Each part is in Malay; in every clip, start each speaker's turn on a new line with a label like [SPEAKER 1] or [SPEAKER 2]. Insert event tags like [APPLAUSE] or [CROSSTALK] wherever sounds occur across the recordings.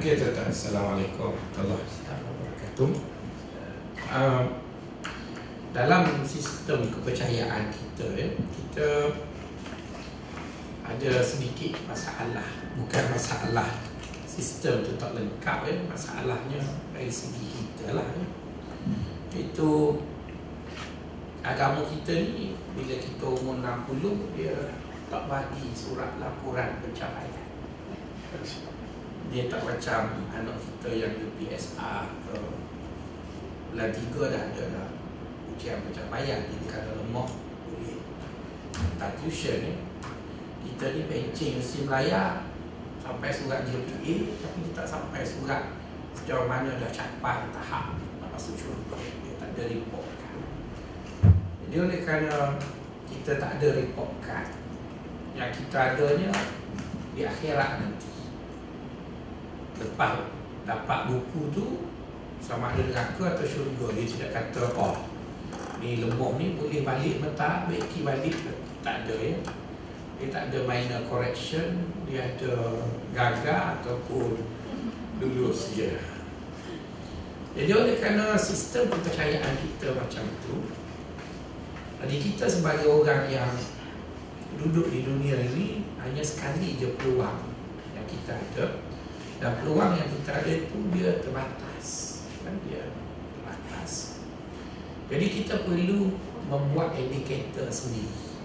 [SPEAKER 1] Okey tuan-tuan, Assalamualaikum warahmatullahi wabarakatuh. Uh, dalam sistem kepercayaan kita, ya, kita ada sedikit masalah. Bukan masalah sistem tu tak lengkap ya, masalahnya dari segi kita lah. Ya. Itu agama kita ni bila kita umur 60 dia tak bagi surat laporan pencapaian dia tak macam anak kita yang UPSR ke. Bulan tiga dah ada dah ujian pencapaian. Jadi kalau lemah boleh. Hantar tuition ni kita ni pencing mesti melayar. Sampai surat JPA tapi dia tak sampai surat. Sejauh mana dah capai tahap nak masuk syurga dia tak ada report card. Jadi oleh kerana kita tak ada report card yang kita adanya di akhirat nanti lepas dapat buku tu sama ada neraka atau syurga. Dia tidak kata oh ni lemah ni boleh balik mentah baiki balik. Tak ada ya. Dia tak ada minor correction. Dia ada gagal ataupun lulus je. Jadi oleh kerana sistem kepercayaan kita macam tu jadi kita sebagai orang yang duduk di dunia ini hanya sekali je peluang yang kita ada dan peluang yang kita ada itu dia terbatas. Kan? Dia terbatas. Jadi kita perlu membuat indikator sendiri.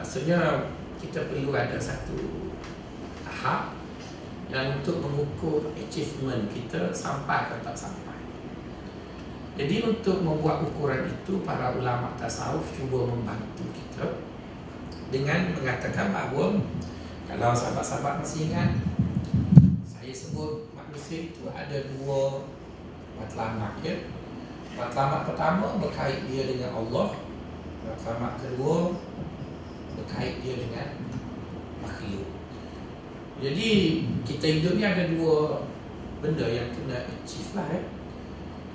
[SPEAKER 1] Maksudnya kita perlu ada satu tahap yang untuk mengukur achievement kita sampai atau tak sampai. Jadi untuk membuat ukuran itu para ulama tasawuf cuba membantu kita dengan mengatakan bahawa kalau sahabat-sahabat masih ingat Saya sebut manusia itu ada dua matlamat ya. Matlamat pertama berkait dia dengan Allah. Matlamat kedua berkait dia dengan makhluk. Jadi kita hidup ni ada dua benda yang kena achieve lah ya.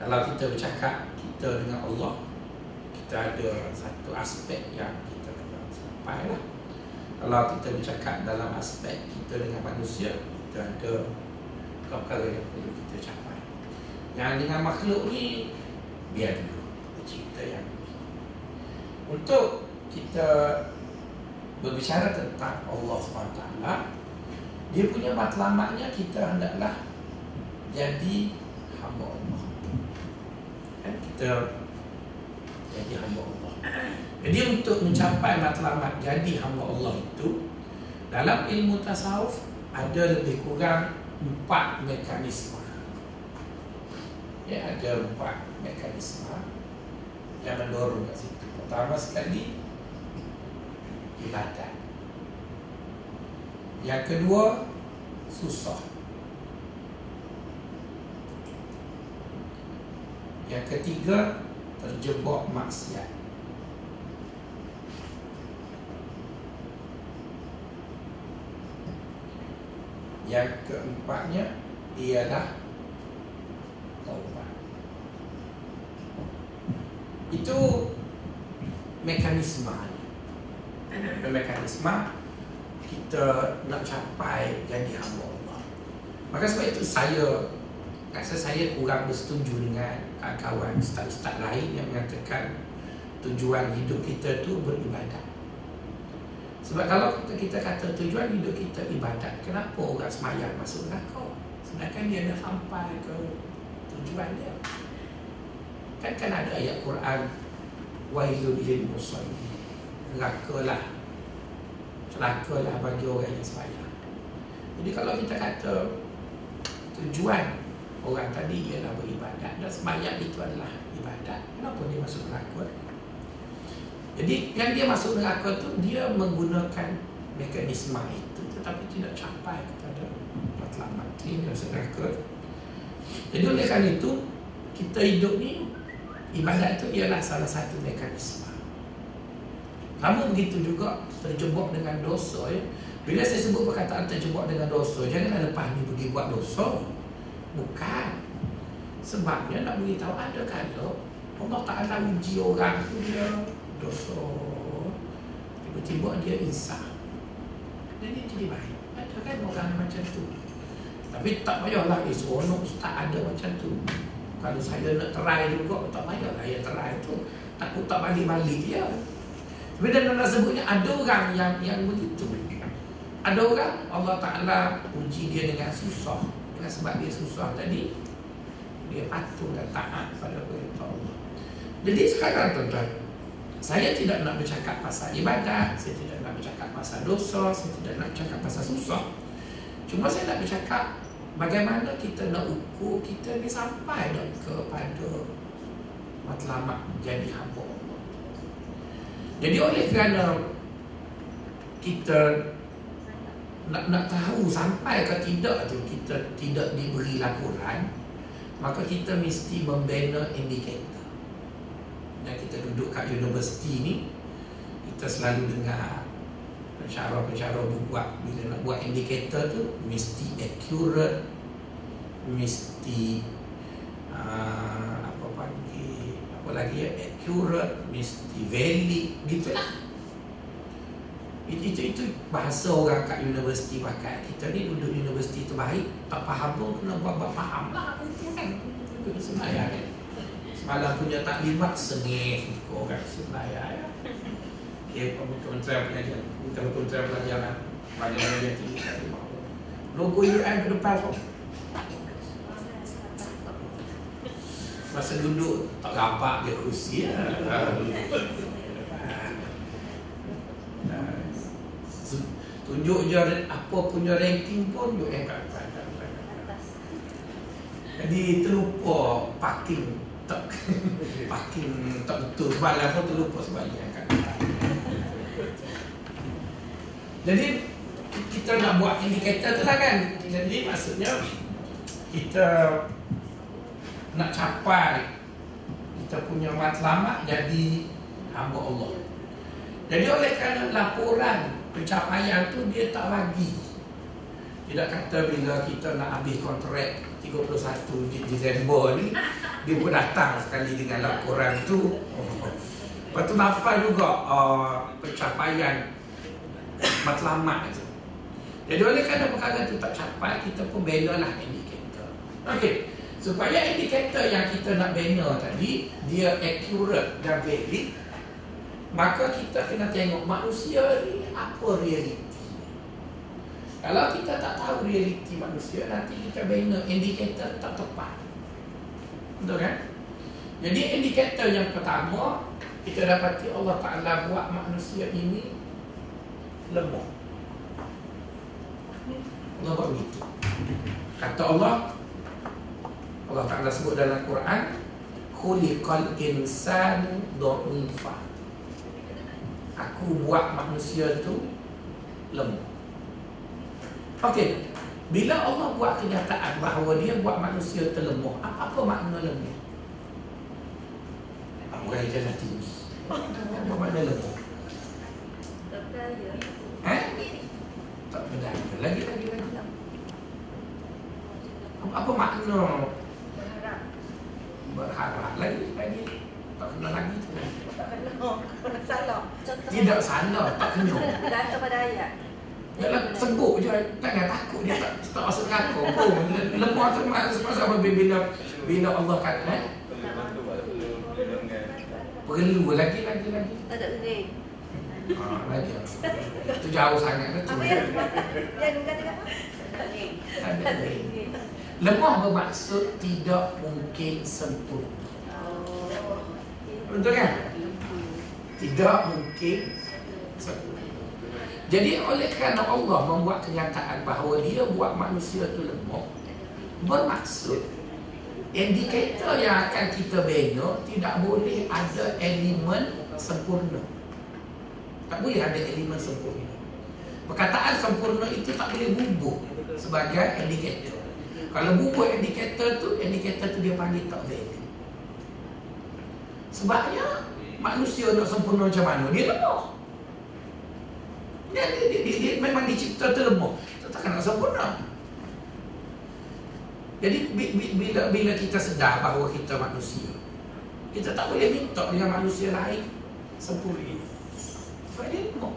[SPEAKER 1] Kalau kita bercakap kita dengan Allah Kita ada satu aspek yang kita kena sampai lah kalau kita bercakap dalam aspek kita dengan manusia kita ada perkara yang perlu kita capai. Yang dengan makhluk ni biar dulu cerita yang untuk kita berbicara tentang Allah SWT dia punya matlamatnya kita hendaklah jadi hamba Allah. Kan? Kita jadi hamba Allah jadi untuk mencapai matlamat jadi hamba Allah itu dalam ilmu tasawuf ada lebih kurang empat mekanisme. Ya ada empat mekanisme yang mendorong ke situ. Pertama sekali ibadat. Yang kedua susah. Yang ketiga terjebak maksiat. Yang keempatnya ialah taubat. Itu mekanisme mekanisme kita nak capai jadi hamba Allah. Maka sebab itu saya rasa saya kurang bersetuju dengan kawan-kawan ustaz-ustaz lain yang mengatakan tujuan hidup kita tu beribadat. Sebab kalau kita, kita kata tujuan hidup kita ibadat, kenapa orang semayang masuk neraka? Sedangkan dia dah sampai ke tujuan dia. Kan kan ada ayat Quran Wailul lil musallin. Nerakalah. Celakalah bagi orang yang semayang. Jadi kalau kita kata tujuan orang tadi ialah beribadat dan semayang itu adalah ibadat, kenapa dia masuk neraka? Jadi yang dia masuk neraka tu dia menggunakan mekanisme itu tetapi tidak capai kepada matlamat ini masuk neraka. Jadi oleh kerana itu kita hidup ni ibadat itu ialah salah satu mekanisme. Kamu begitu juga terjebak dengan dosa ya. Bila saya sebut perkataan terjebak dengan dosa, janganlah lepas ni pergi buat dosa. Bukan. Sebabnya nak beritahu ada kalau Allah Ta'ala uji orang tu dia dosa. Tiba-tiba dia insaf Dan dia jadi baik. Ada kan orang macam tu. Tapi tak payahlah Eh seronok ustaz ada macam tu. Kalau saya nak try juga Tak payahlah. Ya try tu Takut tak balik-balik ya Tapi dan nak sebutnya Ada orang yang yang begitu. Ada orang Allah Ta'ala Uji dia dengan susah. Dengan sebab dia susah tadi Dia patuh dan taat pada perintah Allah. Jadi sekarang tuan-tuan saya tidak nak bercakap pasal ibadat, saya tidak nak bercakap pasal dosa, saya tidak nak bercakap pasal susah. Cuma saya nak bercakap bagaimana kita nak ukur kita ni sampai dah kepada matlamat jadi hamba Allah. Jadi oleh kerana kita nak nak tahu sampai ke tidak tu kita tidak diberi laporan, maka kita mesti membina indikator yang kita duduk kat universiti ni kita selalu dengar pensyarah-pensyarah buat. Bila nak buat indikator tu mesti accurate mesti uh, apa panggil apa lagi ya? Accurate mesti valid gitulah itu, itu, itu bahasa orang kat universiti pakai. Kita ni duduk universiti tu baik tak faham pun kena buat-buat faham lah. Itu kan. Duduk semayang kan Malah punya taklimat sengih orang sembahyang ya. Okay, Kementerian Pelajaran Bukan Kementerian Pelajaran Banyak yang tinggi taklimat Logo UN ke depan so. Masa duduk tak rapat dia kursi ya. Tunjuk je apa punya ranking pun UN kat depan. Jadi terlupa parking tak [LAUGHS] parking tak betul. Sebab lah pun terlupa sebab akan jadi kita nak buat indikator tu lah kan? Jadi maksudnya kita nak capai kita punya matlamat jadi hamba Allah. Jadi oleh kerana laporan pencapaian tu dia tak bagi tidak kata bila kita nak habis kontrak 31 Disember ni dia pun datang sekali dengan laporan tu. Lepas tu nampak juga uh, pencapaian matlamat tu jadi oleh kerana perkara tu tak capai kita pun bela lah indikator ok supaya indikator yang kita nak bina tadi dia accurate dan valid maka kita kena tengok manusia ni apa realiti kalau kita tak tahu realiti manusia nanti kita bina indikator tak tepat. Betul kan? Jadi indikator yang pertama Kita dapati Allah Ta'ala buat manusia ini Lemah. Allah buat begitu. Kata Allah Allah Ta'ala sebut dalam Quran Khuliqal insanu do'ifah Aku buat manusia tu lemah Okey bila Allah buat kenyataan bahawa dia buat manusia terlemah, apa, apa makna lemah? Orang yang jalan tinggi. Apa makna lemah? Tak berdaya. Eh? Tak berdaya. Lagi, lagi, lagi. Apa, apa makna? Berharap. Berharap. Lagi, lagi. Tak kena lagi tu. Tak kena. Salah. Tidak salah. Tak kena. Tak kepada ayat. Dalam seguk je tak ada takut dia tak tak masuk kaku pun. Lemah tu masa apa bila bila Allah kata eh? Perlu lagi lagi lagi. Tak lagi. Ah, lagi. Tu jauh sangat tu. Apa ya? Ya, kata apa? Lemah bermaksud tidak mungkin sempurna. Oh. Betul kan? Tidak mungkin sempurna. Jadi oleh kerana Allah membuat kenyataan bahawa dia buat manusia itu lemah Bermaksud Indikator yang akan kita bina Tidak boleh ada elemen sempurna. Tak boleh ada elemen sempurna. Perkataan sempurna itu tak boleh bubuh Sebagai indikator. Kalau bubuh indikator tu Indikator tu dia panggil tak valid Sebabnya Manusia nak sempurna macam mana? Dia lemah dia, dia, dia, dia, dia memang dicipta terlemah. Takkan nak sempurna. Jadi bila bila kita sedar bahawa kita manusia Kita tak boleh minta dengan manusia lain Sempurna. Sebab dia lemah.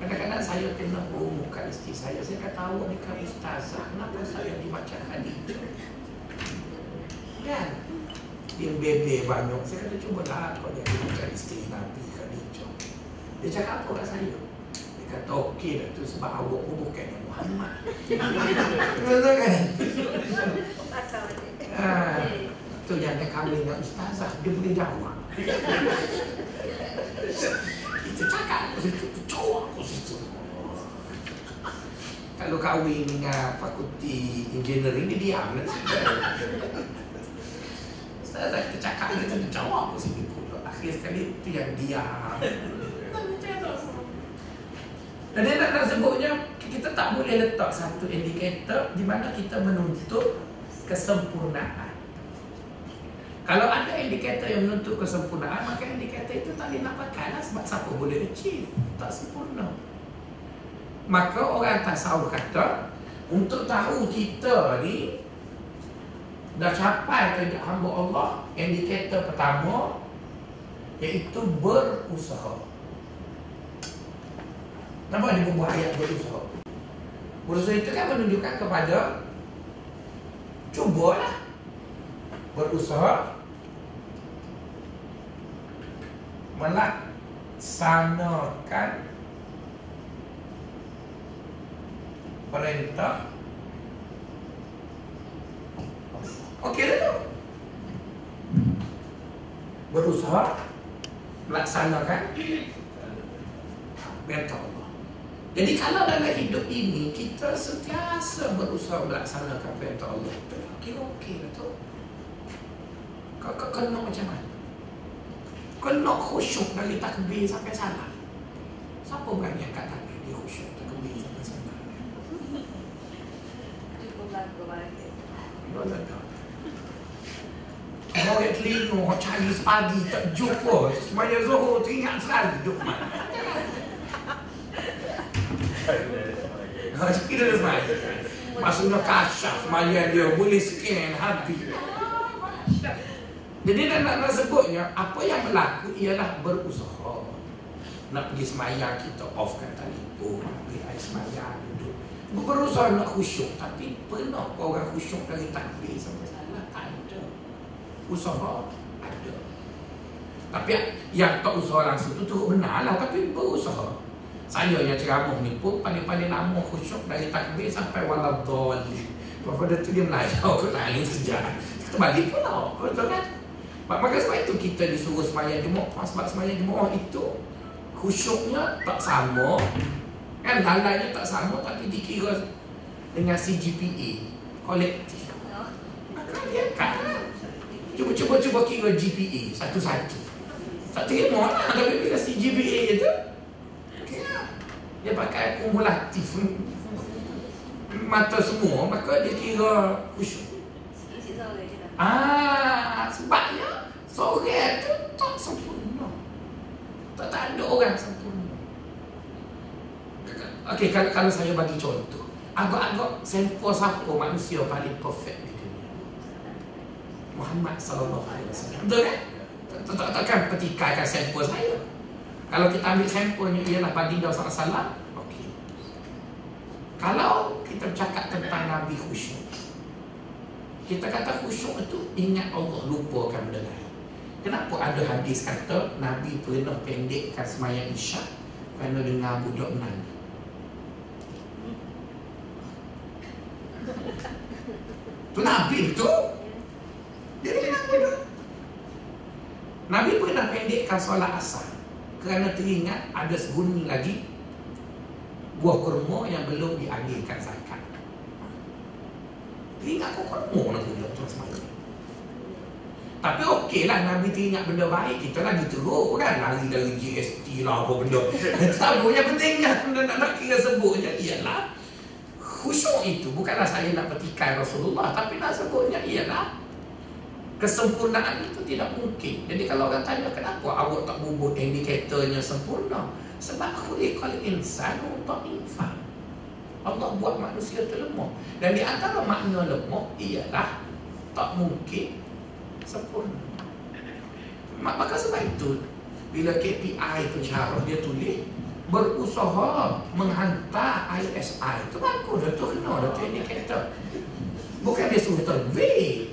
[SPEAKER 1] Kadang-kadang saya pernah berumumkan isteri saya Saya kata awak ni kan ustazah. Kenapa saya dibaca hadith Kan? Dia bebe banyak. Saya kata cubalah kau jadi macam isteri Nabi Dia cakap apa kat saya? Dia kata okey dah tu sebab awak pun bukan yang Muhammad. [LAUGHS] Betul kan? Ah, tu yang dia kahwin dengan ustazah. Dia boleh jawab. Kita cakap aku situ Cowok aku situ. Kalau kahwin dengan fakulti engineering Dia diam lah. Ustazah kita cakap Dia tu jawab aku situ. Akhir sekali tu yang diam dan dia nak, nak sebutnya kita tak boleh letak satu indikator di mana kita menuntut kesempurnaan. Kalau ada indikator yang menuntut kesempurnaan, maka indikator itu tak pakai lah sebab siapa boleh achieve. Tak sempurna. Maka orang tasawuf kata, untuk tahu kita ni dah capai ke hamba Allah, indikator pertama iaitu berusaha. Nampak dia membuat ayat berusaha Berusaha itu kan menunjukkan kepada Cubalah Berusaha Melaksanakan Perintah Okey dah tu. Berusaha Melaksanakan Perintah jadi kalau dalam hidup ini kita sentiasa berusaha melaksanakan perintah Allah, kira okey betul. Kau kau kena macam mana? Kau nak khusyuk dari takbir sampai salam. Siapa berani angkat tangan dia khusyuk takbir sampai?
[SPEAKER 2] Cukup lagu [LAUGHS]
[SPEAKER 1] tak tak. Kau yang telinga, kau cari pagi tak jumpa. Semaya Zuhur teringat selalu duduk mana. Ha, kira dia semaya. Maksudnya kasyaf semaya dia boleh scan habis. Jadi nak, nak, nak sebutnya apa yang berlaku ialah berusaha. Nak pergi semayang kita offkan telefon, pergi air semayang duduk. Berusaha nak khusyuk tapi pernah orang khusyuk dari takbir sampai salah tak ada. Usaha ada. Tapi yang tak usaha langsung tu tu benar lah tapi berusaha. Saya yang ceramah ni pun paling-paling lama khusyuk dari takbir sampai waladhalin. Pada tu dia melayu [LAUGHS] ke lain sejak. Kita balik pula. Betul kan? Maka sebab itu kita disuruh semayang Jumaat. Sebab semayang Jumaat itu khusyuknya tak sama. Kan lalainya tak sama tapi dikira dengan CGPA kolektif. Maka dia kan. Cuba-cuba cuba kira GPA satu-satu. Tak terima lah. Tapi bila CGPA itu dia pakai kumulatif mata semua maka dia kira khusyuk ah sebabnya sore tu tak sempurna tak, tak ada orang sempurna Okey, kalau, kalau saya bagi contoh Agak-agak sampel siapa manusia paling perfect di dunia Muhammad wasallam. Betul kan? Tak tak takkan petikaikan sampel saya. Kalau kita ambil sampelnya ialah baginda SAW Okey. Kalau kita bercakap tentang Nabi khusyuk Kita kata khusyuk itu ingat Allah lupakan benda lain. Kenapa ada hadis kata Nabi pernah pendekkan semayang isyak Kerana dengar budak menangis Tu Nabi tu Dia dengar budak. Nabi pernah pendekkan solat asar kerana teringat ada sebunyi lagi buah kurma yang belum diambilkan zakat. Teringat kau kurma nak guna tuan semaya. Tapi okeylah Nabi teringat benda baik Kita lagi teruk kan Lari dari GST lah apa benda [LAUGHS] Tahu yang pentingnya nak, nak kira sebutnya Ialah Khusyuk itu bukanlah saya nak petikai Rasulullah Tapi nak sebutnya ialah Kesempurnaan itu tidak mungkin. Jadi kalau orang tanya kenapa awak tak bubuh indikatornya sempurna? Sebab khuliqal insan untuk infak. Allah buat manusia itu lemah. Dan di antara makna lemah ialah Tak mungkin sempurna. Maka sebab itu Bila KPI itu dia tulis berusaha menghantar ISI itu bagus dah tu kena dah tu indikator. Bukan dia suruh terbit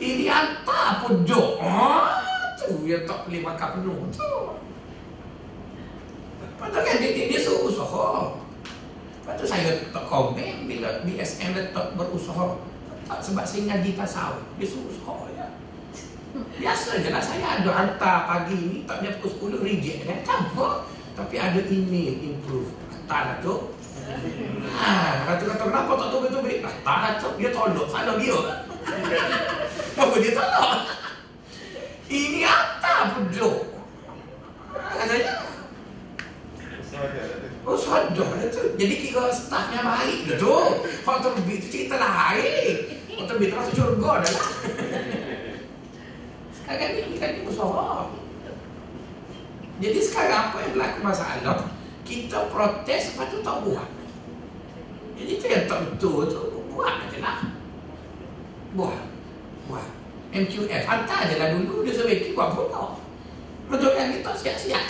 [SPEAKER 1] ini hantar pun jok. Ah, tu yang tak boleh makan penuh tu. Padahal kan dia, dia, dia suruh usaha Lepas tu saya tak komen bila BSM letak berusaha. Tak sebab saya ngaji tasawuf dia suruh usaha je. Biasa je lah saya ada hantar pagi ni tak punya pukul 10 reject kan tak apa tapi ada email improve. Hantar lah tu. [LAUGHS] Ha, kata kata kenapa tak tahu betul tak lah tu. Dia tolak salah dia apa dia tolak ini pun jok katanya Oh sadar dia tu. Jadi kira staffnya baik dia tu. Kalau terbit tu cerita lain. Kalau terbit terasa curga dah lah. Sekarang ni kan ni usaha Jadi sekarang apa yang berlaku masalah? Kita protes lepas tu tak buat. Jadi tu yang tak betul tu Buat aja lah Buat Buat MQF Hantar je lah dulu. Dia sebaiki buat pula Betul kan kita siap-siap.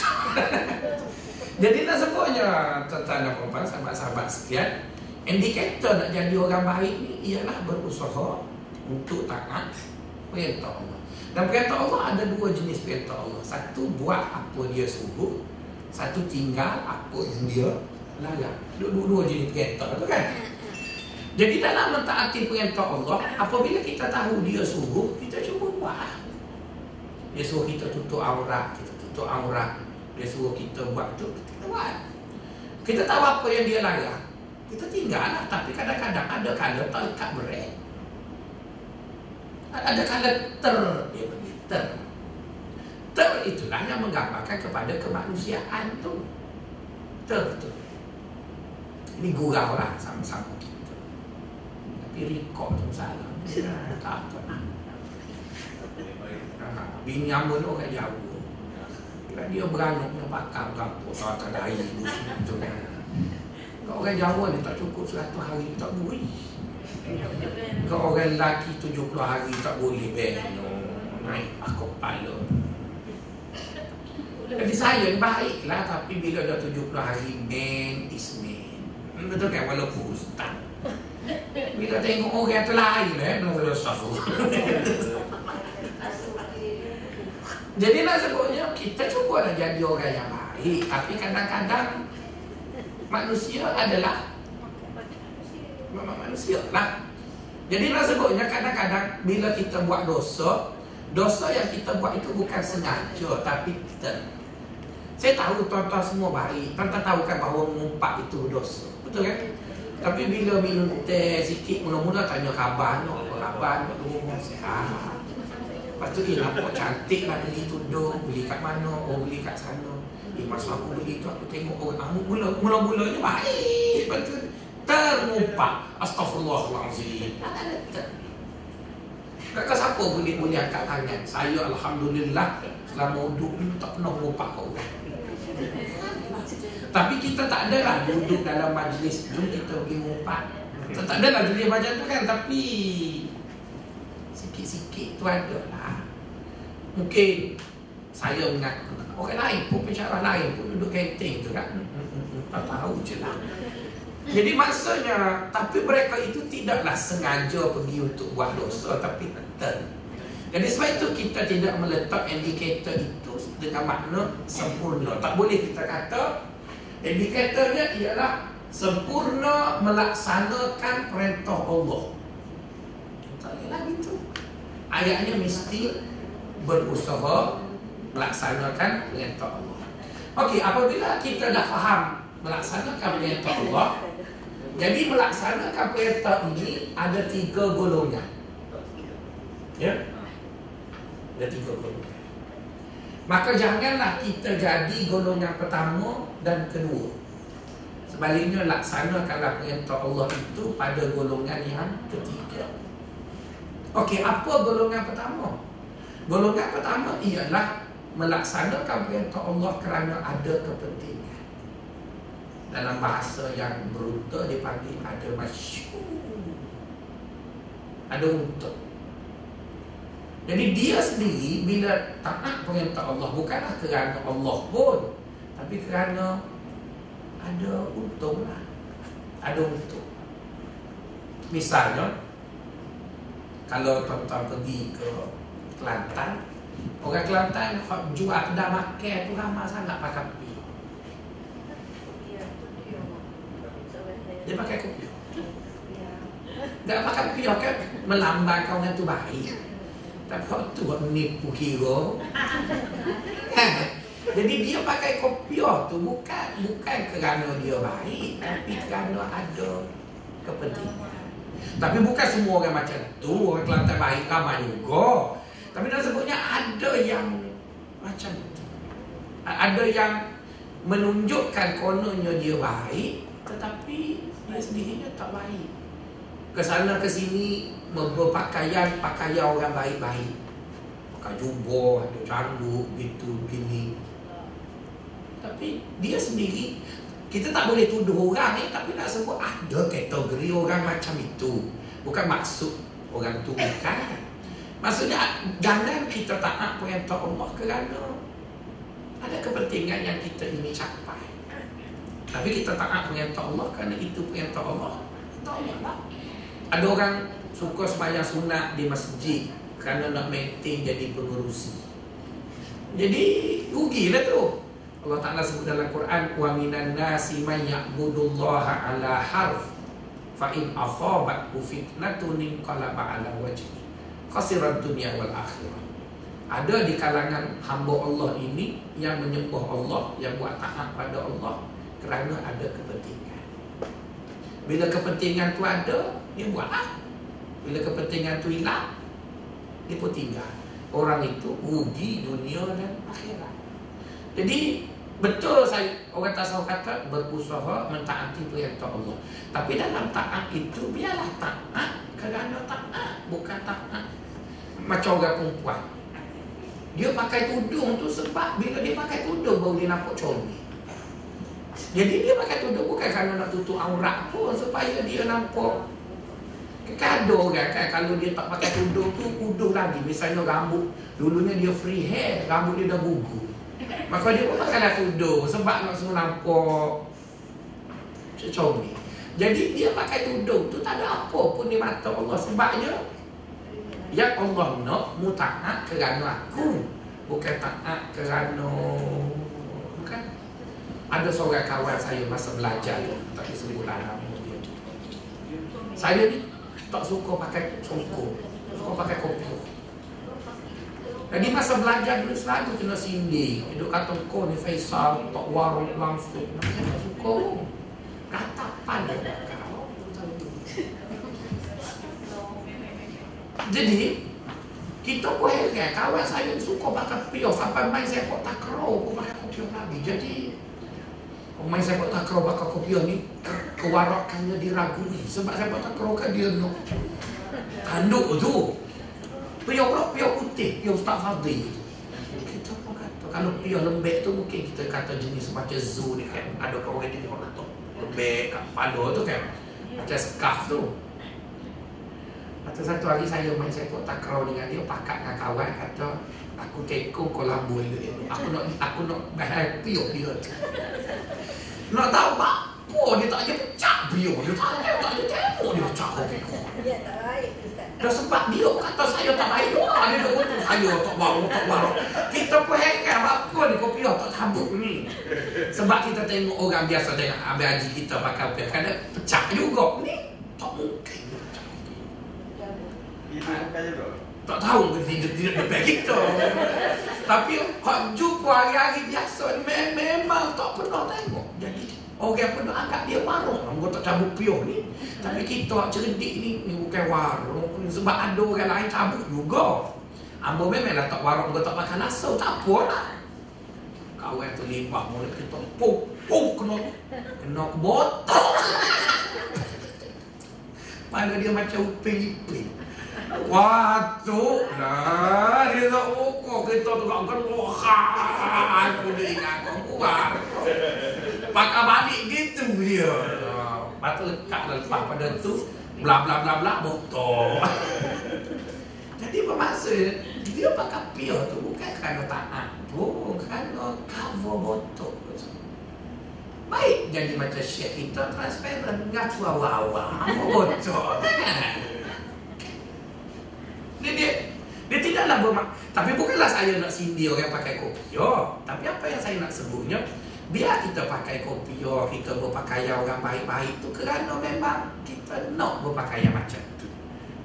[SPEAKER 1] [LAUGHS] Jadi nak sebutnya tuan-tuan dan puan sahabat-sahabat sekian Indikator nak jadi orang baik ni ialah berusaha untuk taat perintah Allah. Dan perintah Allah ada dua jenis perintah Allah. Satu buat apa dia suruh. Satu tinggal apa yang dia larang. Dua-dua jenis perintah tu kan Jadi dalam mentaati perintah Allah Apabila kita tahu dia suruh Kita cuba buat. Dia suruh kita tutup aurat Kita tutup aurat. Dia suruh kita buat tu kita buat. Kita tahu apa yang dia larang kita tinggal lah. Tapi kadang-kadang ada kala tak lekat brek ada kala ter dia pergi ter. Ter itulah yang menggambarkan kepada kemanusiaan tu. Ter tu. Ini gurau lah sama-sama. kita tapi rekod tu salah. Tak apa lah. Bini ambon orang jauh Kan dia beranak punya pakar ada air Macam kan? Kalau orang Jawa ni tak cukup 100 hari tak boleh. Kalau orang lelaki 70 hari tak boleh beno Naik pakar kepala. Jadi saya ni baiklah Tapi bila dah 70 hari Men is men Betul kan? Walaupun ustaz Bila tengok orang tu lain eh Belum rasa Jadi nak sebutnya kita cuba nak jadi orang yang baik. Tapi kadang-kadang manusia adalah manusia lah. Jadi nak sebutnya kadang-kadang bila kita buat dosa Dosa yang kita buat itu bukan sengaja Tapi kita Saya tahu tuan-tuan semua baik. Tuan-tuan tahu kan bahawa mengumpat itu dosa. Betul kan? Tapi bila minum teh sikit Mula-mula tanya khabar Apa khabar? Apa sehat? Lepas tu, eh nampak cantik lah beli tudung Beli kat mana, oh beli kat sana. Eh masa aku beli tu aku tengok orang oh, mula, Mula-mulanya baik. Lepas tu termumpak Astaghfirullahaladzim. Kakak siapa boleh boleh angkat tangan. Saya Alhamdulillah Selama duduk ni tak pernah mengumpak kau Tapi kita tak ada lah duduk dalam majlis. Jom kita pergi mengumpak Tak ada lah jenis macam tu kan Tapi Sikit-sikit tu ada lah. Mungkin Saya mengaku. Orang lain pun pencara lain pun duduk kanting tu kan. Tak tahu je lah. Jadi maksudnya Tapi mereka itu tidaklah sengaja pergi untuk buat dosa Tapi betul. Jadi sebab itu kita tidak meletak indikator itu Dengan makna sempurna. Tak boleh kita kata Indikatornya ialah Sempurna melaksanakan perintah Allah Tak boleh lagi tu ayatnya mesti berusaha melaksanakan perintah Allah. Okey, apabila kita dah faham melaksanakan perintah Allah, jadi melaksanakan perintah ini ada tiga golongan. Ya? Ada tiga golongan. Maka janganlah kita jadi golongan pertama dan kedua. Sebaliknya laksanakanlah perintah Allah itu pada golongan yang ketiga. Okey, apa golongan pertama? Golongan pertama ialah melaksanakan perintah Allah kerana ada kepentingan. Dalam bahasa yang brutal dipanggil ada masyur. Ada untuk. Jadi dia sendiri bila taat perintah Allah bukanlah kerana Allah pun, tapi kerana ada untung lah. Ada untung. Misalnya, kalau tuan-tuan pergi ke Kelantan, orang Kelantan jual kedai makan tu ramai sangat pakai kopi.
[SPEAKER 2] Ya, dia.
[SPEAKER 1] Pakai kopi.
[SPEAKER 2] Ya.
[SPEAKER 1] Tak pakai kopi kan melambangkan orang tu baik. Tapi hok tu buat menipu [LAUGHS] hero. Jadi dia pakai kopiah tu bukan bukan kerana dia baik tapi kerana ada kepentingan. Tapi bukan semua orang macam tu, orang Kelantan baik ramai juga. Tapi dah sebutnya ada yang macam tu. Ada yang menunjukkan kononnya dia baik tetapi dia sendirinya tak baik. Ke sana ke sini berpakaian pakaian orang baik-baik. Pakai jubah, ada rambut, gitu, gini. Tapi dia sendiri kita tak boleh tuduh orang ni tapi nak sebut ada kategori orang macam itu. Bukan maksud orang tu bukan. Maksudnya jangan kita taat perintah Allah kerana ada kepentingan yang kita ingin capai. Tapi kita taat perintah Allah kerana itu perintah Allah. Perintah Allah lah. Ada orang suka sembahyang sunat di masjid kerana nak maintain jadi pengurusi. Jadi rugilah tu. Allah Ta'ala sebut dalam Quran wa minan nasi man ya'budullaha ala harf fa in asabathu fitnatun inqalaba ala wajhi khasirat dunya wal akhirah. Ada di kalangan hamba Allah ini yang menyembah Allah, yang buat taat pada Allah kerana ada kepentingan. Bila kepentingan tu ada, dia buatlah. Bila kepentingan tu hilang, dia pun tinggal. Orang itu rugi dunia dan akhirat. Jadi betul saya orang tasawuf kata berusaha mentaati perintah Allah. Tapi dalam taat itu biarlah taat kerana taat bukan taat macam orang perempuan. Dia pakai tudung tu sebab bila dia pakai tudung baru dia nampak comel. Jadi dia pakai tudung bukan kerana nak tutup aurat pun supaya dia nampak Kan ada orang kan kalau dia tak pakai tudung tu uduh lagi. Misalnya rambut dulunya dia free hair rambut dia dah gugur Maka dia pun pakailah tudung Sebab nak semua nampak Comel. Jadi dia pakai tudung tu Tak ada apa pun di mata Allah. Sebabnya Yang Allah nak Mu taat kerana aku Bukan taat kerana Bukan. Ada seorang kawan saya Masa belajar tu Tak disebutlah nama dia. Saya ni Tak suka pakai songkok Suka pakai kopi jadi masa belajar dulu selalu kena sindir. Dia kata kau ni Faisal tak warung langsung. Saya tak suka. Kata pada. Jadi kita pun heran kawan saya suka pakai pion sampai main saya kok takraw pun pakai kopion lagi. Jadi main saya kok takraw pakai kopion ni kewarakannya diragui sebab saya takraw kan dia no. Tanduk tu. Pion pula pion putih, pion Ustaz Fadli. Kita pun kata, kalau pion lembek tu mungkin kita kata jenis macam zoo ni kan. Ada orang jenis orang letak lembek kat kepala tu kan. Macam scarf tu. Lepas satu hari saya main pun takraw dengan dia Pakat dengan kawan kata Aku tekong kau lambu elok-elok Aku nak aku nak bahaya pion dia tu Nak tahu tak apa dia tak ada pecah pion Dia? Tak ada, tak ada tengok dia pecah
[SPEAKER 2] Ya, tak baik Ustaz.
[SPEAKER 1] Dah sebab dia kata saya tak baik. Doa Dia dah kata saya tak baru, tak baru. Kita pun heran apa ni kopi tak tabuk ni. Sebab kita tengok orang biasa tengok Habis haji kita pakai kopi Kadang pecah juga. Ni Tak mungkin pecah
[SPEAKER 3] bukan je tu.
[SPEAKER 1] Tak tahu ke tidak tidak depan kita. Tapi Hak jumpa hari-hari biasa Memang tak pernah tengok. Jadi Orang pun anggap dia warung. Orang tak cabut pion ni. Tapi kita cerdik ni Ni bukan warung Sebab ada orang lain cabut juga. Ambo memanglah tak warung Kau tak makan lasau Tak apa lah. Kawan tu limbah mulut kita Pum Pum kena Kena ke botol. Pada dia macam uping-iping Waktu lah dia tak pokok kita tu kan wah aku dia ingat kau kuat pakai balik gitu dia lepas tu lekat lepas pada tu bla bla bla bla botol jadi bermaksud dia pakai pia tu bukan kerana taat kerana cover botol Baik jadi macam syekh kita transparent. Ngaku awal-awal. Bocor kan Dia dia dia tidaklah bermak Tapi bukanlah saya nak sindir orang pakai kopior. Tapi apa yang saya nak sebutnya Biar kita pakai kopior Kita berpakaian orang baik-baik tu Kerana memang kita nak berpakaian macam tu.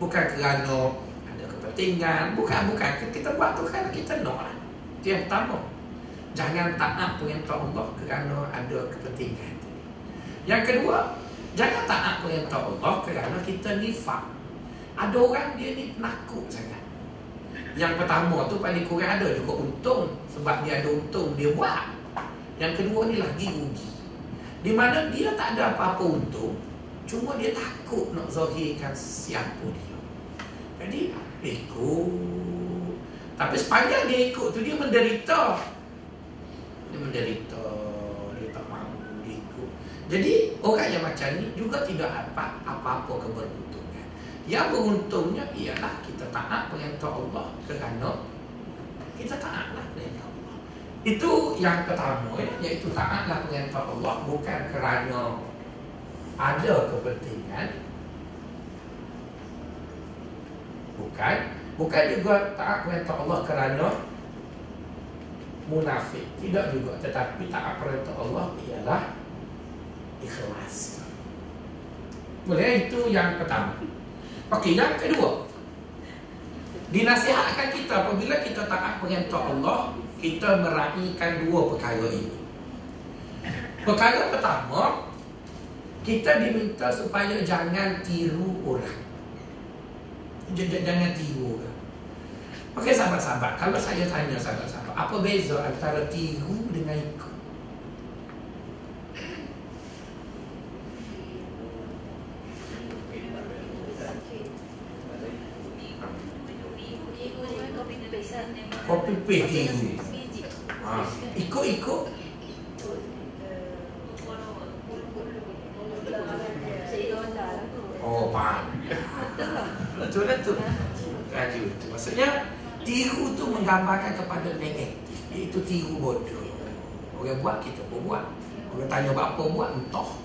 [SPEAKER 1] Bukan kerana ada kepentingan Bukan, bukan. Kita buat tu kerana kita nak lah. Itu yang pertama. Jangan taat perintah Allah kerana ada kepentingan Yang kedua Jangan taat perintah Allah kerana kita nifak Ada orang dia ni penakut sangat. Yang pertama tu paling kurang ada juga untung Sebab dia ada untung dia buat. Yang kedua ni lagi rugi. Di mana dia tak ada apa-apa untung Cuma dia takut nak zahirkan siapa dia. Jadi ikut. Tapi sepanjang dia ikut tu dia menderita. Dia menderita Dia tak mahu dia ikut. Jadi orang yang macam ni juga tidak apa apa-apa keberuntungan yang beruntungnya ialah kita taat perintah Allah kerana kita taatlah perintah Allah. Itu yang pertama ya, iaitu taatlah perintah Allah bukan kerana ada kepentingan bukan bukan juga taat perintah Allah kerana munafik tidak juga tetapi taat perintah Allah ialah ikhlas. Boleh itu yang pertama. Okey, yang kedua Dinasihatkan kita apabila kita taat perintah Allah Kita meraihkan dua perkara ini. Perkara pertama Kita diminta supaya jangan tiru orang. Jangan tiru orang. Okey sahabat-sahabat Kalau saya tanya sahabat-sahabat Apa beza antara tiru dengan ikut Kopi paste ha. Ikut-ikut. Oh faham. Betul lah tu. Raju. Tu Maksudnya Tiru tu menggambarkan kepada negatif. Itu tiru bodoh. Orang buat kita pun buat. Orang tanya apa buat entah.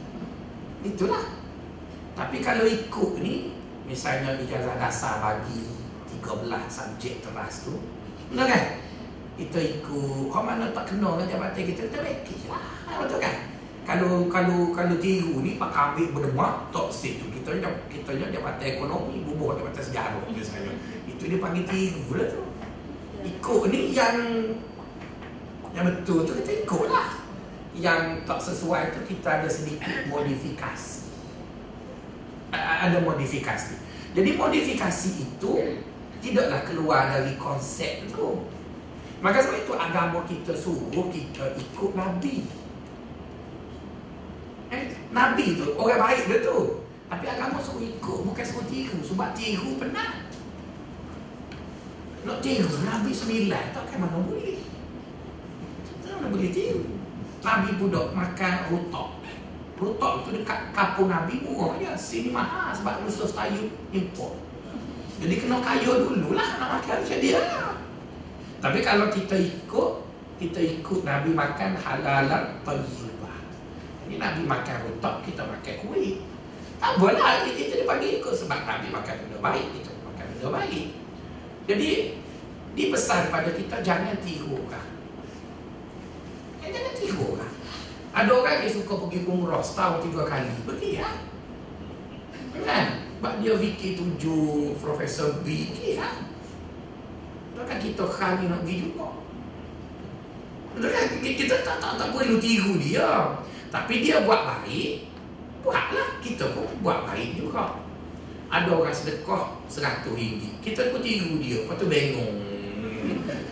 [SPEAKER 1] Itulah. Tapi kalau ikut ni Misalnya ijazah dasar bagi 13 subjek teras tu Betul kan? Kita ikut Kau mana tak kenal dengan jabatan kita Kita package lah. Betul kan? Kalau kalau kalau tiru ni Pak ambil berdemak Tak situ Kita kita jabatan ekonomi Bubuh jabatan sejarah misalnya Itu dia panggil tiru lah tu. Ikut ni yang Yang betul tu kita ikut lah. Yang tak sesuai tu Kita ada sedikit modifikasi. Ada modifikasi. Jadi modifikasi itu tidaklah keluar dari konsep tu. Maka sebab itu agama kita suruh kita ikut Nabi. Eh, Nabi tu orang baik dia tu. Tapi agama suruh ikut bukan suruh tiru sebab tiru penat. Nak tiru Nabi sembilan tak kan mana boleh. Tak mana boleh tiru. Nabi budak makan rutok. Rutok tu dekat kapung Nabi murah je. Sini mahal sebab Yusuf Tayyub import. Jadi kena kaya dululah nak makan macam dia. Tapi kalau kita ikut, kita ikut Nabi makan halalan tayyibah. Ini Nabi makan rotok, kita makan kuih. Tak boleh kita dipanggil ikut sebab Nabi makan benda baik, kita makan benda baik. Jadi, dipesan pada kita jangan tiru. Ya, jangan tiru orang. Ada orang yang suka pergi umrah setahun tiga kali, pergi ya. Kan? Sebab dia VK7 Profesor B ya. Takkan kita kami nak pergi juga kan? Kita tak, tak, tak perlu tiru dia. Tapi dia buat baik Buatlah. Kita pun buat baik juga. Ada orang sedekah Seratus ringgit. Kita pun tiru dia. Lepas tu bengong.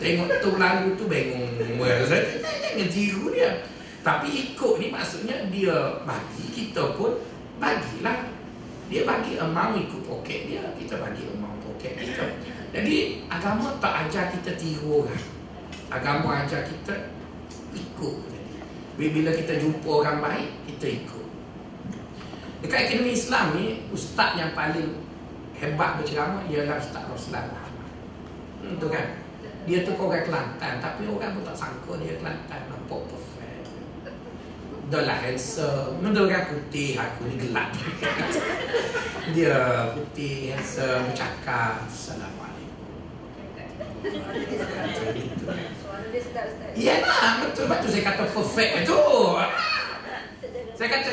[SPEAKER 1] Tengok tu lalu tu bengong. Jangan tiru dia. Tapi ikut ni maksudnya Dia bagi Kita pun Bagilah dia bagi amount ikut poket dia Kita bagi amount poket kita. Jadi agama tak ajar kita tiru orang. Agama ajar kita ikut Bila kita jumpa orang baik Kita ikut. Dekat akademi Islam ni Ustaz yang paling hebat berceramah Ialah Ustaz Roslan hmm, Itu kan? Dia tu orang Kelantan Tapi orang pun tak sangka dia Kelantan Nampak perfect Dia lah handsome. Benda orang putih. Aku ni gelap. [LAUGHS] Dia putih Handsome Bercakap. Assalamualaikum. Kata gitu.
[SPEAKER 2] Ustaz.
[SPEAKER 1] Iyalah betul. Sebab tu saya kata perfect. Tu Saya kata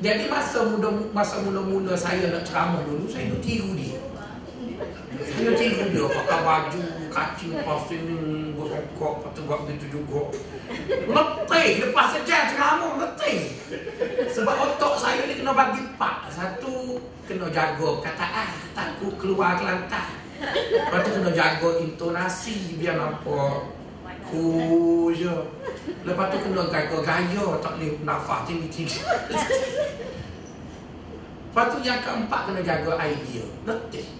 [SPEAKER 1] Jadi masa muda Masa mula-mula saya nak ceramah dulu Saya nak tiru dia. Saya tiru dia. Pakai baju Kacing Pasal ni Bersokok Lepas buat begitu juga Letih Lepas sejam ceramah Letih. Sebab otak saya ni kena bagi part Satu Kena jaga perkataan. Takut keluar kelantan Lepas tu kena jaga intonasi Biar nampak Cool je. Lepas tu kena jaga gaya Tak boleh nafas tinggi-tinggi Lepas tu yang keempat kena jaga idea. Letih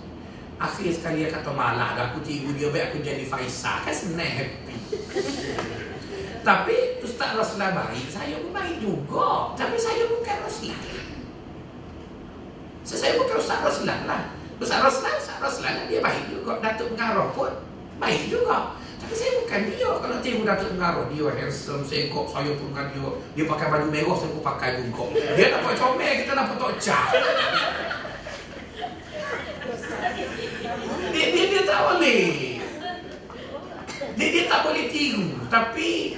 [SPEAKER 1] Akhir sekali dia kata malah dah. Aku tiru dia Baik aku jadi Faisal. Kan senang happy. Tapi Ustaz Roslan baik Saya pun baik juga. Tapi saya bukan Roslan. So, saya bukan Ustaz Roslan lah. Ustaz Roslan, Ustaz Roslan dia baik juga. Datuk Pengarah pun baik juga. Tapi saya bukan dia. Kalau tiru Datuk Pengarah Dia handsome, sengkok Saya pun dengan dia. Dia pakai baju merah Saya pun pakai juga Dia nampak comel Kita nampak tocah dia, dia, dia tak boleh. Dia, dia tak boleh tiru. Tapi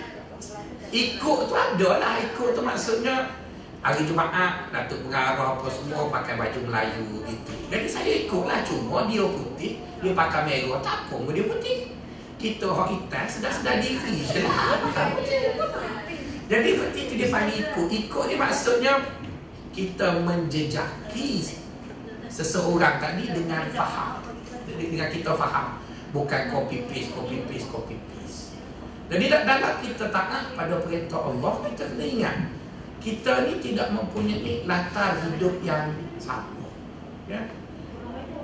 [SPEAKER 1] Ikut tu ada lah. Ikut tu maksudnya Hari Jumaat Datuk Pengarah apa semua Pakai baju Melayu gitu. Jadi saya ikut lah Cuma dia putih Dia pakai merah Tak pun dia putih. Kita orang hitam Sedar-sedar diri je lah. Jadi berarti tu dia panggil ikut. Ikut ni maksudnya Kita menjejaki Seseorang tadi dengan faham dengan kita faham Bukan copy paste, copy paste, copy paste. Jadi da- dalam kita taat pada perintah Allah Kita kena ingat Kita ni tidak mempunyai latar hidup yang sama. Ya?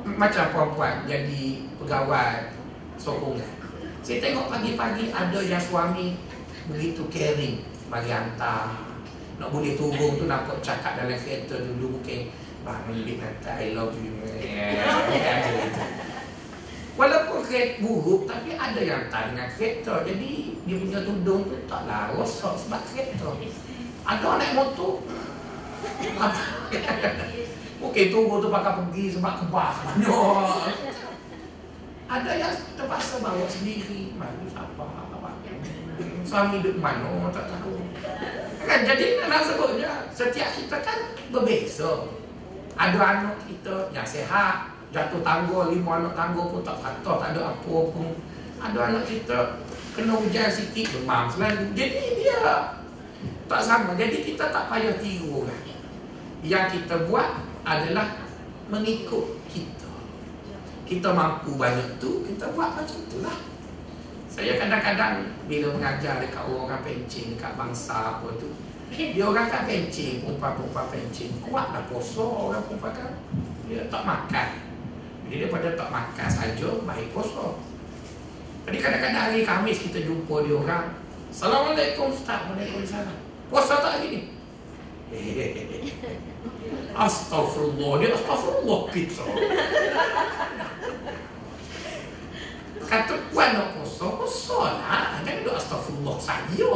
[SPEAKER 1] Macam perempuan jadi pegawai sokongan. Saya tengok pagi-pagi ada yang suami Begitu caring Bagi hantar. Nak boleh turun tu nampak cakap dalam kereta dulu mungkin Bang Lik kata I love you. Ada [LAUGHS] itu. Walaupun kereta buruk Tapi ada yang tak dengan kereta Jadi dia punya tudung tu taklah rosak sebab kereta Ada naik motor apa? Mungkin turun tu pakai pergi sebab kebas banyak. Ada yang terpaksa bawa sendiri. Siapa apa? Suami duduk mana tak tahu. Kan jadi nak sebutnya setiap kita kan berbeza. Ada anak kita yang sehat jatuh tangga lima anak tangga pun tak patah tak ada apa pun. Ada anak kita kena hujan sikit demam. Selalu jadi dia tak sama. Jadi kita tak payah tiru orang yang kita buat adalah mengikut kita. Kita mampu banyak tu kita buat macam itulah saya kadang-kadang bila mengajar dekat orang pencing dekat bangsa apa tu dia orang kan pencing, perempuan-perempuan pencing Kuatlah puasa orang perempuan kan. Dia tak makan Jadi daripada tak makan saja baik puasa Jadi kadang-kadang hari Khamis kita jumpa dia orang Assalamualaikum Ustaz. Waalaikumsalam. Puasa tak hari ni? Astagfirullah Dia astagfirullah kita Kata puan nak puasa Puasa lah Jangan duduk astagfirullah saya.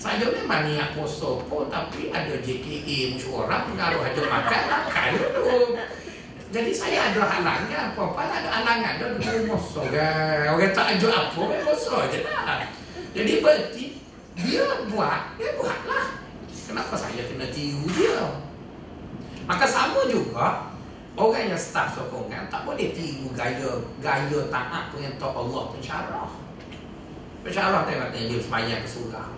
[SPEAKER 1] Saya memang niat puasa pun Tapi ada JKA mesyuarat Pengaruh hajar makan Makan dulu Jadi saya ada halangan Perempuan ada halangan Dia ada rumah Orang, orang tak ajar apa Orang puasa je lah Jadi berarti Dia buat Dia buat lah Kenapa saya kena tiru dia Maka sama juga Orang yang staf sokongan tak boleh tiru gaya gaya taat perintah Allah pensyarah. Pensyarah tengok tengok dia sembahyang ke surau.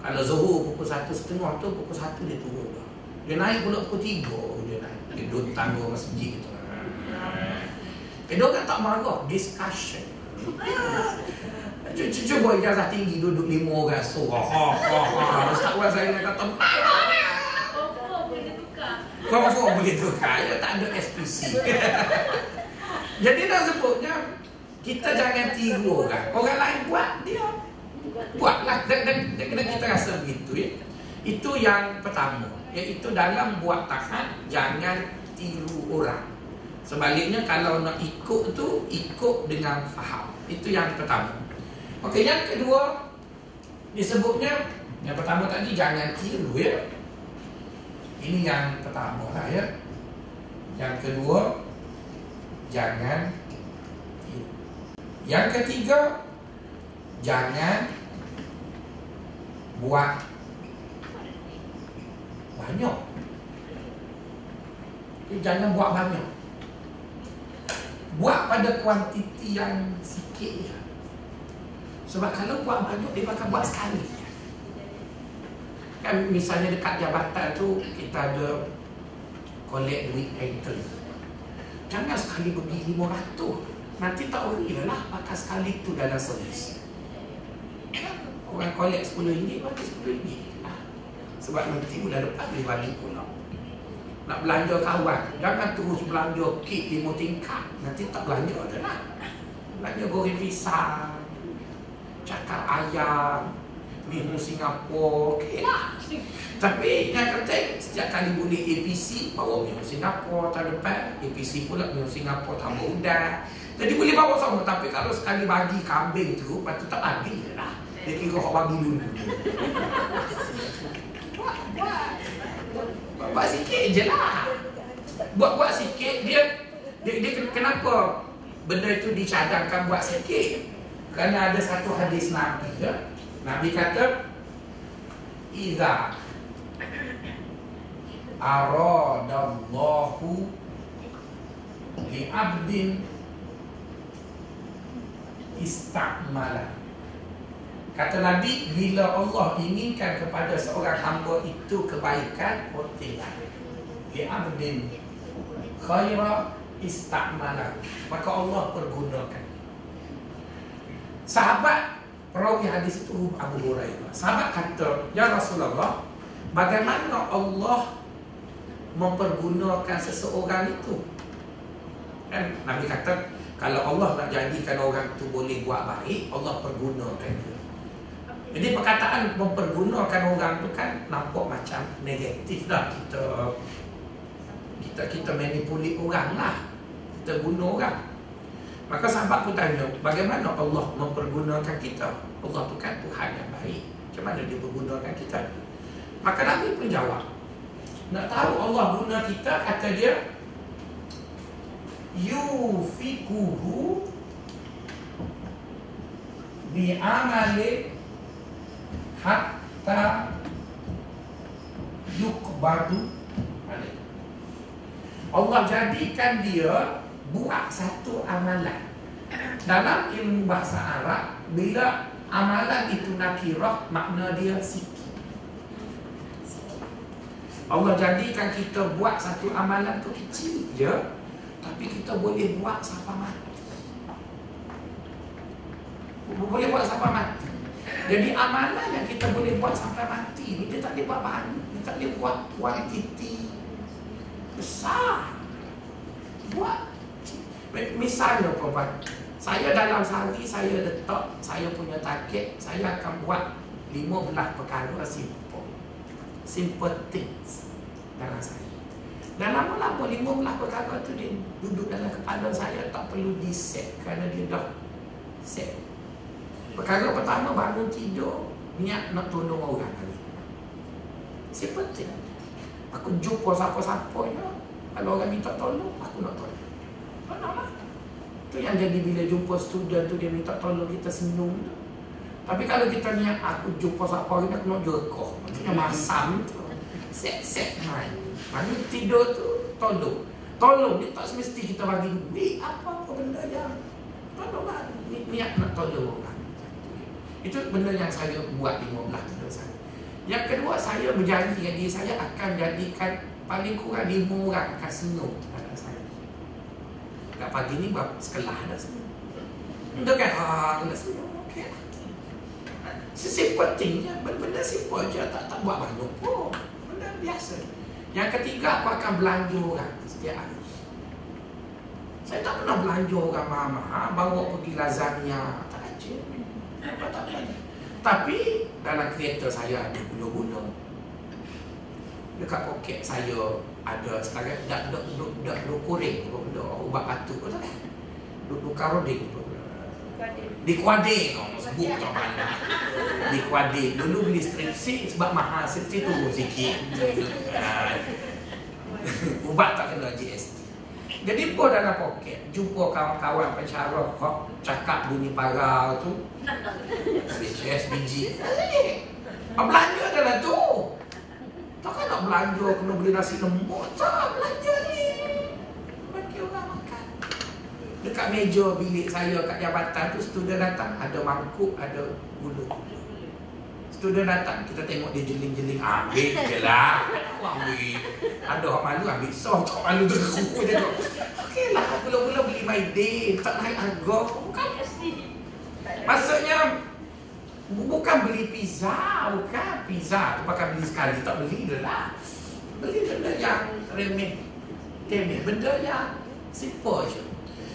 [SPEAKER 1] Kalau zuhur pukul satu setengah tu pukul satu dia turun. Dia naik pula pukul tiga duduk tangga masjid tu. Eh, dia kan tak marah, discussion. [LAUGHS] Cuba, cuba ijazah tinggi duduk lima orang surah. Ha, ha, ha. Ustaz Wan saya nak kata, Confirm begitu kan Dia tak ada SPC [LAUGHS] Jadi dah sebutnya Kita jangan tiru orang. Orang lain buat Dia Buatlah. Dan, dan, dan, dan kita rasa begitu ya. Itu yang pertama Iaitu dalam buat tahan Jangan tiru orang Sebaliknya kalau nak ikut tu Ikut dengan faham Itu yang pertama Okey yang kedua Disebutnya Yang pertama tadi jangan tiru ya. Ini yang pertama lah ya. Yang kedua jangan tiru. Yang ketiga jangan buat banyak. Jadi, jangan buat banyak. Buat pada kuantiti yang sikit ya. Sebab kalau buat banyak dia bakal buat sekali. Kan misalnya dekat jabatan tu kita ada collect duit rental. Jangan sekali pergi 500. Nanti tak worry lah pakai sekali tu dalam servis. Orang collect RM10, bagi RM10. Sebab nanti bulan depan boleh bagi pula. Nak belanja kawan, jangan terus belanja kit lima tingkat. Nanti tak belanja dah lah. Belanja goreng pisang, cakar ayam, minum Singapura, okey lah. Tapi yang penting setiap kali bunyi APC bawa minum Singapura tahun depan, APC pula minum Singapura tambah udang. Jadi boleh bawa sama tapi kalau sekali bagi kambing tu patut tak bagi je lah. Dia kira kau bagi dulu. Buat, buat. Sikit je lah. Buat-buat sikit dia, dia dia kenapa benda itu dicadangkan buat sikit? Kerana ada satu hadis Nabi ya. Nabi kata Iza Aradallahu Li'abdin Istakmala Kata Nabi Bila Allah inginkan kepada seorang hamba itu kebaikan Otilah Li'abdin Khaira Istakmala Maka Allah pergunakan Sahabat Perawi hadis itu Abu Hurairah. Sahabat kata, Ya Rasulullah, bagaimana Allah mempergunakan seseorang itu? Kan Nabi kata, kalau Allah nak jadikan orang itu boleh buat baik, Allah pergunakan dia. Jadi perkataan mempergunakan orang itu kan nampak macam negatif dah kita kita kita manipulate orang lah. Kita guna orang. Maka sahabat pun tanya, bagaimana Allah mempergunakan kita? Allah tu kan Tuhan yang baik. Macam mana dia pergunakan kita? Maka Nabi pun jawab. Nak tahu Allah guna kita, kata dia, Yufikuhu bi'amali hatta yukbadu alaih. Allah jadikan dia buat satu amalan. Dalam ilmu bahasa Arab bila amalan itu nakirah makna dia sikit. Allah jadikan kita buat satu amalan tu kecil je tapi kita boleh buat sampai mati. Boleh buat sampai mati jadi amalan yang kita boleh buat sampai mati ni dia tak boleh buat banyak. Dia tak boleh buat kuantiti besar. Buat. Misalnya perempuan Saya dalam sehari saya letak Saya punya target Saya akan buat 15 perkara simple. Simple things Dalam saya. Dan lama-lama 15 perkara tu dia Duduk dalam kepala saya Tak perlu di set Kerana dia dah set Perkara pertama bangun tidur Niat nak tolong orang hari Simple thing Aku jumpa siapa-siapa Kalau orang minta tolong Aku nak tolong Faham Itu yang jadi bila jumpa student tu dia minta tolong kita senyum tu. Tapi kalau kita niat aku jumpa siapa hari aku nak jerkoh. Maksudnya [LAUGHS] masam tu. Set-set main. Mana tidur tu tolong. Tolong dia tak semesti kita bagi duit apa-apa benda yang tolong lah. Ni, niat nak tolong orang. Itu benda yang saya buat 15 benda saya. Yang kedua saya berjanji dengan diri saya akan jadikan paling kurang 5 orang kasino kat pagi ni buat sekelah dah semua. Untuk kan, ah, kena semua. Okey lah. Sesimpel tingnya, benda simple je, tak, tak buat banyak pun. Benda biasa. Yang ketiga, aku akan belanja orang setiap hari. Saya tak pernah belanja orang mahal-mahal, bawa pergi lasagna, tak aja. Apa tak belanja. Tapi, dalam kereta saya ada gula-gula. Dekat poket saya ada sekarang dak dak dak dak dak kuring benda ubat batuk tu kan. Duk duk karoding tu.
[SPEAKER 2] Kuadil.
[SPEAKER 1] Di Kuadil Kau sebut tak mana Di Kuadil Dulu beli stripsi Sebab mahal stripsi turun sikit Ah. [LAUGHS] Ubat tak kena GST Jadi pun dalam poket. Jumpa kawan-kawan pencara kok Cakap bunyi parau tu. Switch biji Belanja adalah tu. Takkan nak belanja Kena beli nasi lembut. Tak belanja ni. Bagi orang makan. Dekat meja bilik saya kat jabatan tu Student datang. Ada mangkuk Ada gula-gula. Student datang Kita tengok dia jeling-jeling. Ambil je lah. Aku ambil. Ada orang malu ambil. So tak malu. Tu Okey lah My day Tak naik harga Bukan. Maksudnya bu- Bukan beli pizza Bukan. Pizza tu pakai beli sekali. Tak beli dah lah. Beli benda yang remeh. Remeh. Benda yang simple je.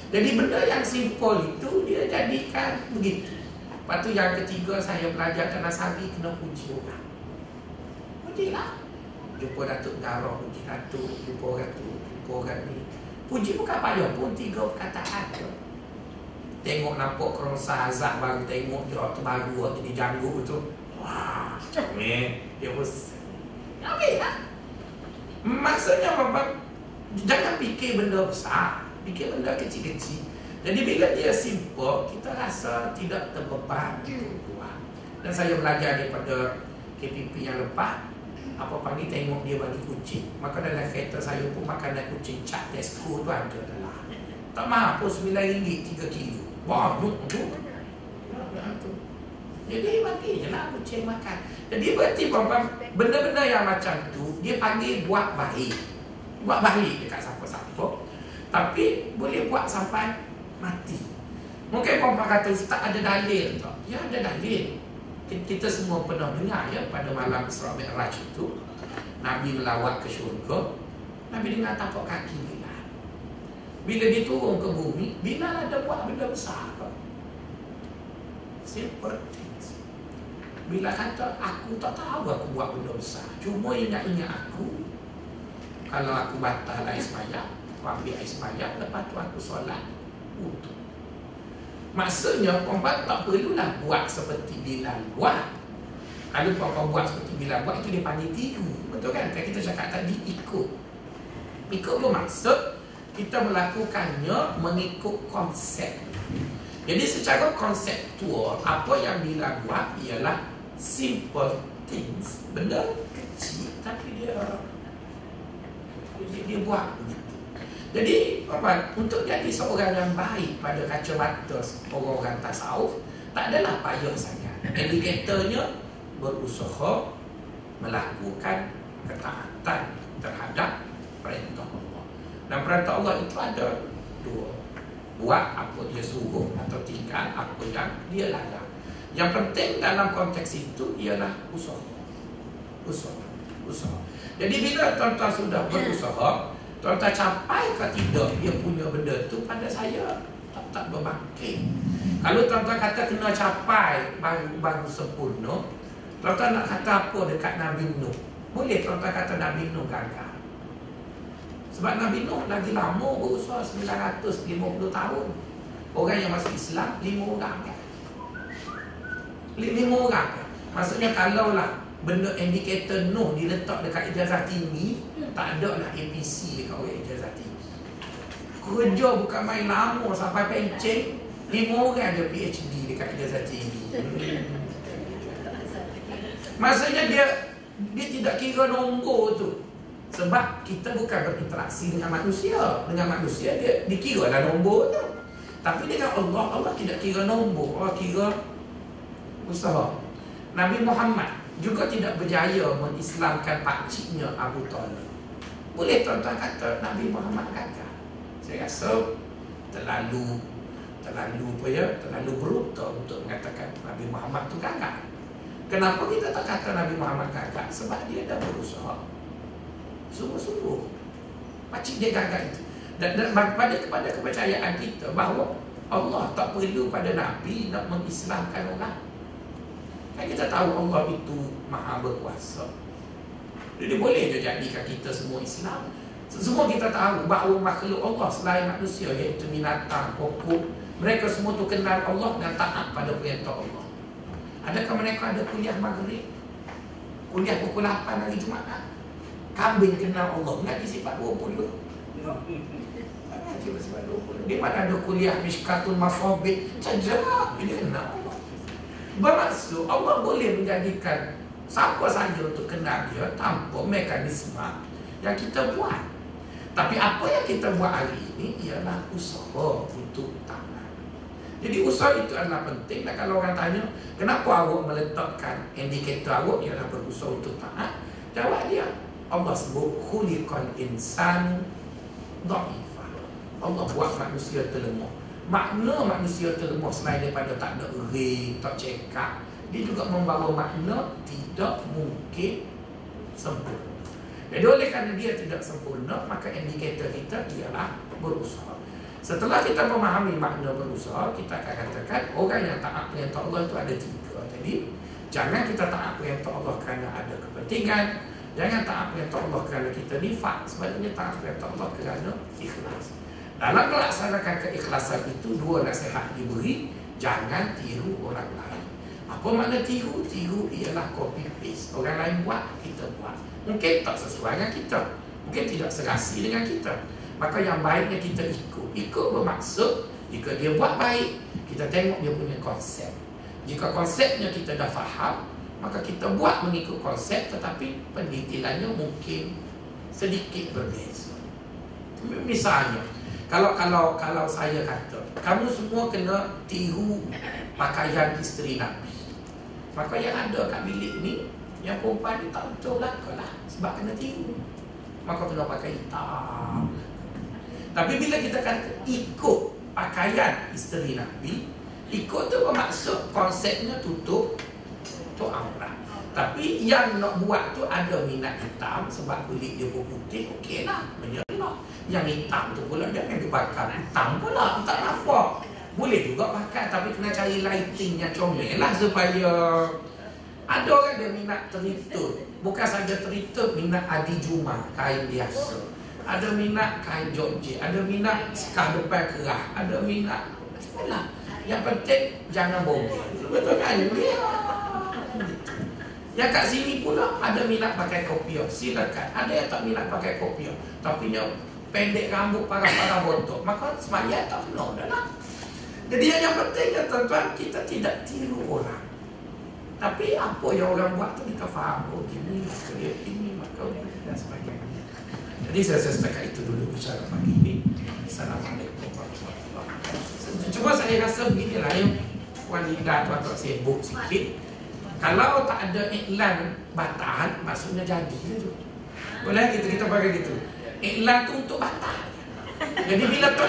[SPEAKER 1] Jadi benda yang simple itu Dia jadikan begitu Lepas tu yang ketiga Saya belajar Tanah Sari Kena puji orang. Puji lah Jumpa Datuk Negara Puji Datuk. Jumpa orang tu Jumpa orang ni Puji bukan payah pun Tiga perkataan je Tengok nampak kerosa azab baru Tengok dia tu baru Jadi janggut tu. Wah Ni Dia pun Okey lah Maksudnya apa Jangan fikir benda besar. Fikir benda kecil-kecil. Jadi bila dia simple Kita rasa tidak terbeban buat. Dan saya belajar daripada KPP yang lepas Apa pagi tengok dia bagi kucing. Maka dalam kereta saya pun makanan kucing. Cat Tesco tu ada dalam Tak mahal pun RM9 3 kilo. Tu. Ya, tu. Jadi bagi je lah kucing makan. Jadi berarti puan-puan Benda-benda yang macam tu Dia panggil buat baik. Buat baik dekat siapa-siapa. Tapi boleh buat sampai mati. Mungkin puan-puan kata Ustaz ada dalil tak? Ya ada dalil Kita semua pernah dengar ya Pada malam Isra Mi'raj itu Nabi melawat ke syurga Nabi dengar tapak kaki Bilal. Bila dia turun ke bumi Bilal ada buat benda besar? Simple things Bila kata aku tak tahu aku buat benda besar. Cuma ingat-ingat aku. Kalau aku batal air semayang Aku ambil air semayang Lepas tu aku solat Untuk Maksudnya perempuan tak perlulah buat seperti Bilal buat. Kalau perempuan buat seperti Bilal buat Itu dia panggil tiru Betul kan? Kan kita cakap tadi ikut. Ikut bermaksud Kita melakukannya mengikut konsep. Jadi secara konseptual Apa yang Bilal buat ialah Simple things. Benda kecil Tapi dia Dia, dia buat. begitu jadi apa untuk jadi seorang yang baik pada kacamata orang-orang tasawuf tak adalah payah sangat. Indikatornya berusaha melakukan ketaatan terhadap perintah Allah. Dan perintah Allah itu ada dua. Buat apa dia suruh atau tinggal apa yang dia layak. Yang penting dalam konteks itu ialah usaha. Usaha. Usaha. Jadi bila tuan-tuan sudah berusaha, Tuan-tuan capai ke tidak dia punya benda tu pada saya tak, tak berbangkit. Kalau tuan-tuan kata kena capai baru baru sempurna, tuan-tuan nak kata apa dekat Nabi Nuh? Boleh tuan-tuan kata Nabi Nuh gagal. Sebab Nabi Nuh lagi lama berusaha 950 tahun. Orang yang masuk Islam lima orang? Lima orang? Maksudnya kalau lah benda indikator Nuh diletak dekat ijazah tinggi, tak ada lah APC dekat orang ijazah tinggi. Kerja bukan main lama sampai pencen, lima orang je PhD dekat ijazah tinggi. Maksudnya dia dia tidak kira nombor tu. Sebab kita bukan berinteraksi dengan manusia. Dengan manusia dia dikira lah nombor tu. Tapi dengan Allah, Allah tidak kira nombor. Allah kira usaha. Nabi Muhammad juga tidak berjaya mengislamkan pakciknya Abu Talib. Boleh tuan-tuan kata Nabi Muhammad gagal. Saya rasa terlalu terlalu apa ya, terlalu brutal untuk mengatakan Nabi Muhammad tu gagal. Kenapa kita tak kata Nabi Muhammad gagal? Sebab dia dah berusaha. Sungguh-sungguh. Pakcik dia gagal itu. Dan, dan pada kepada kepercayaan kita bahawa Allah tak perlu pada Nabi nak mengislamkan orang. Kita tahu Allah itu maha berkuasa. Jadi boleh je jadikan kita semua Islam. Semua kita tahu bahawa makhluk Allah selain manusia iaitu binatang, pokok, Mereka semua tu kenal Allah dan taat pada perintah Allah. Adakah mereka ada kuliah maghrib? Kuliah pukul 8 hari Jumaat? Kambing kenal Allah. Ngaji sifat 20. Ngaji sifat 20. Di mana ada kuliah Mishkatul Mafobit? Cajak. Dia kenal. Bermaksud Allah boleh menjadikan siapa saja untuk kenal dia tanpa mekanisme yang kita buat. Tapi apa yang kita buat hari ini ialah usaha untuk taat. Jadi usaha itu adalah penting dan kalau orang tanya kenapa awak meletakkan indikator awak ialah berusaha untuk taat, jawab dia Allah sebut khuliqal insan dhaifah. Allah buat manusia terlemah. Makna manusia terlemah selain daripada tak ada ring, tak cekap, dia juga membawa makna tidak mungkin sempurna. Jadi oleh kerana dia tidak sempurna, maka indikator kita ialah berusaha. Setelah kita memahami makna berusaha, kita akan katakan orang yang taat perintah Allah itu ada tiga tadi. Jangan kita taat perintah Allah kerana ada kepentingan. Jangan taat perintah Allah kerana kita nifak. Sebaliknya taat perintah Allah kerana ikhlas. Dalam melaksanakan keikhlasan itu, dua nasihat diberi. Jangan tiru orang lain. Apa makna tiru? Tiru ialah copy paste. Orang lain buat, kita buat. Mungkin tak sesuai dengan kita Mungkin tidak serasi dengan kita Maka yang baiknya kita ikut Ikut bermaksud Jika dia buat baik Kita tengok dia punya konsep Jika konsepnya kita dah faham Maka kita buat mengikut konsep Tetapi pendetilannya mungkin Sedikit berbeza Misalnya kalau kalau kalau saya kata kamu semua kena tiru pakaian isteri Nabi. Maka yang ada kat bilik ni yang perempuan ni tak betul belaka lah Sebab kena tiru. Maka kena pakai hitam Tapi bila kita kata ikut pakaian isteri Nabi Ikut tu bermaksud konsepnya tutup Tutup aurat. Tapi yang nak buat tu ada minat hitam Sebab kulit dia putih Okey lah Menyelah Yang hitam tu pula jangan dibakar Hitam pula Tak nampak. Boleh juga pakai tapi kena cari lighting yang comel lah supaya ada orang dia minat teritut Bukan saja teritut Minat adi juma Kain biasa. Ada minat kain Georgie Ada minat sekah depan kerah Ada minat Itulah Yang penting Jangan bogel Betul kan? Ya. Yang kat sini pula Ada minat pakai kopior. Silakan. Ada yang tak minat pakai kopior Tapi yang pendek rambut parah-parah botok Maka semayat tak penuh dah lah Jadi yang, penting ya tuan-tuan Kita tidak tiru orang. Tapi apa yang orang buat tu kita faham. Oh gini, dia ini, maka dan sebagainya. Jadi saya, saya setakat itu dulu bicara pagi ini. Assalamualaikum warahmatullahi wabarakatuh. Cuma saya rasa beginilah yang Puan Linda tu atau sibuk sikit. Kalau tak ada iklan batal Maksudnya jadi tu. Boleh kita kita pakai gitu Iklan tu untuk batal Jadi bila tu